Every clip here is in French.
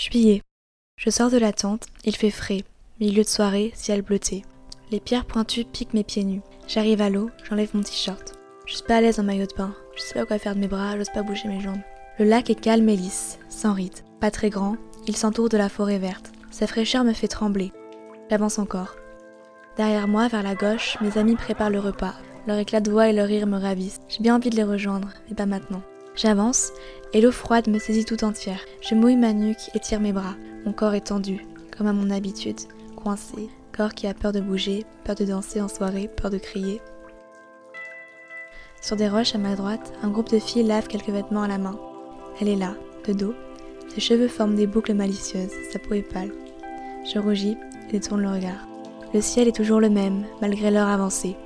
Juillet. Je sors de la tente, il fait frais. Milieu de soirée, ciel bleuté. Les pierres pointues piquent mes pieds nus. J'arrive à l'eau, j'enlève mon t-shirt. Je suis pas à l'aise en maillot de bain. Je sais pas quoi faire de mes bras, j'ose pas bouger mes jambes. Le lac est calme et lisse, sans rite. Pas très grand, il s'entoure de la forêt verte. Sa fraîcheur me fait trembler. J'avance encore. Derrière moi, vers la gauche, mes amis préparent le repas. Leur éclat de voix et leur rire me ravissent. J'ai bien envie de les rejoindre, mais pas maintenant. J'avance, et l'eau froide me saisit tout entière. Je mouille ma nuque et tire mes bras. Mon corps est tendu, comme à mon habitude, coincé. Corps qui a peur de bouger, peur de danser en soirée, peur de crier. Sur des roches à ma droite, un groupe de filles lave quelques vêtements à la main. Elle est là, de dos. Ses cheveux forment des boucles malicieuses, sa peau est pâle. Je rougis et détourne le regard. Le ciel est toujours le même, malgré l'heure avancée.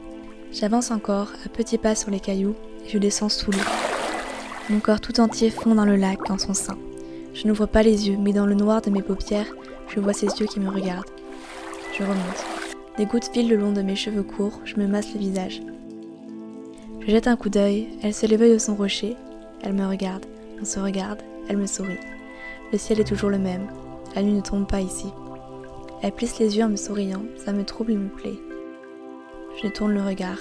J'avance encore, à petits pas sur les cailloux, et je descends sous l'eau. Mon corps tout entier fond dans le lac, en son sein. Je n'ouvre pas les yeux, mais dans le noir de mes paupières, je vois ses yeux qui me regardent. Je remonte. Des gouttes filent le long de mes cheveux courts, je me masse le visage. Je jette un coup d'œil, elle se l'éveille de son rocher, elle me regarde, on se regarde, elle me sourit. Le ciel est toujours le même, la nuit ne tombe pas ici. Elle plisse les yeux en me souriant, ça me trouble et me plaît. Je tourne le regard.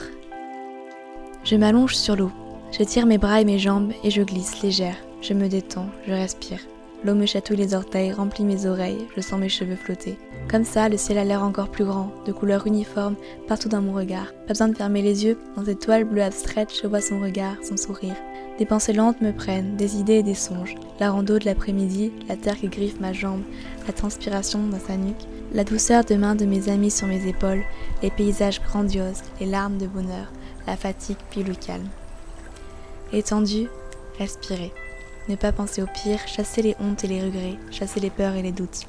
Je m'allonge sur l'eau, je tire mes bras et mes jambes et je glisse légère. Je me détends, je respire. L'eau me chatouille les orteils, remplit mes oreilles, je sens mes cheveux flotter. Comme ça, le ciel a l'air encore plus grand, de couleur uniforme, partout dans mon regard. Pas besoin de fermer les yeux, dans cette toile bleue abstraite, je vois son regard, son sourire. Des pensées lentes me prennent, des idées et des songes. La rando de l'après-midi, la terre qui griffe ma jambe, la transpiration dans sa nuque, la douceur de main de mes amis sur mes épaules, les paysages grandioses, les larmes de bonheur, la fatigue puis le calme. Étendu, respirer. Ne pas penser au pire, chasser les hontes et les regrets, chasser les peurs et les doutes.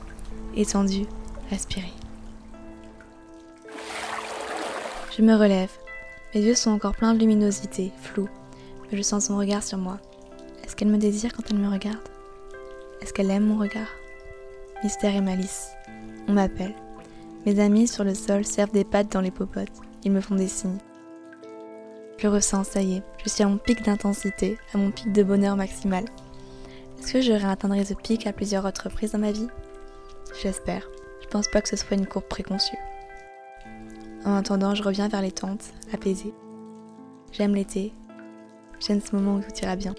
Étendu, respirer. Je me relève. Mes yeux sont encore pleins de luminosité, flous, mais je sens son regard sur moi. Est-ce qu'elle me désire quand elle me regarde? Est-ce qu'elle aime mon regard? Mystère et malice. On m'appelle. Mes amis sur le sol servent des pattes dans les popotes. Ils me font des signes. Je ressens, ça y est, je suis à mon pic d'intensité, à mon pic de bonheur maximal. Est-ce que je réatteindrai ce pic à plusieurs reprises dans ma vie? J'espère. Je pense pas que ce soit une courbe préconçue. En attendant, je reviens vers les tentes, apaisée. J'aime l'été. J'aime ce moment où tout ira bien.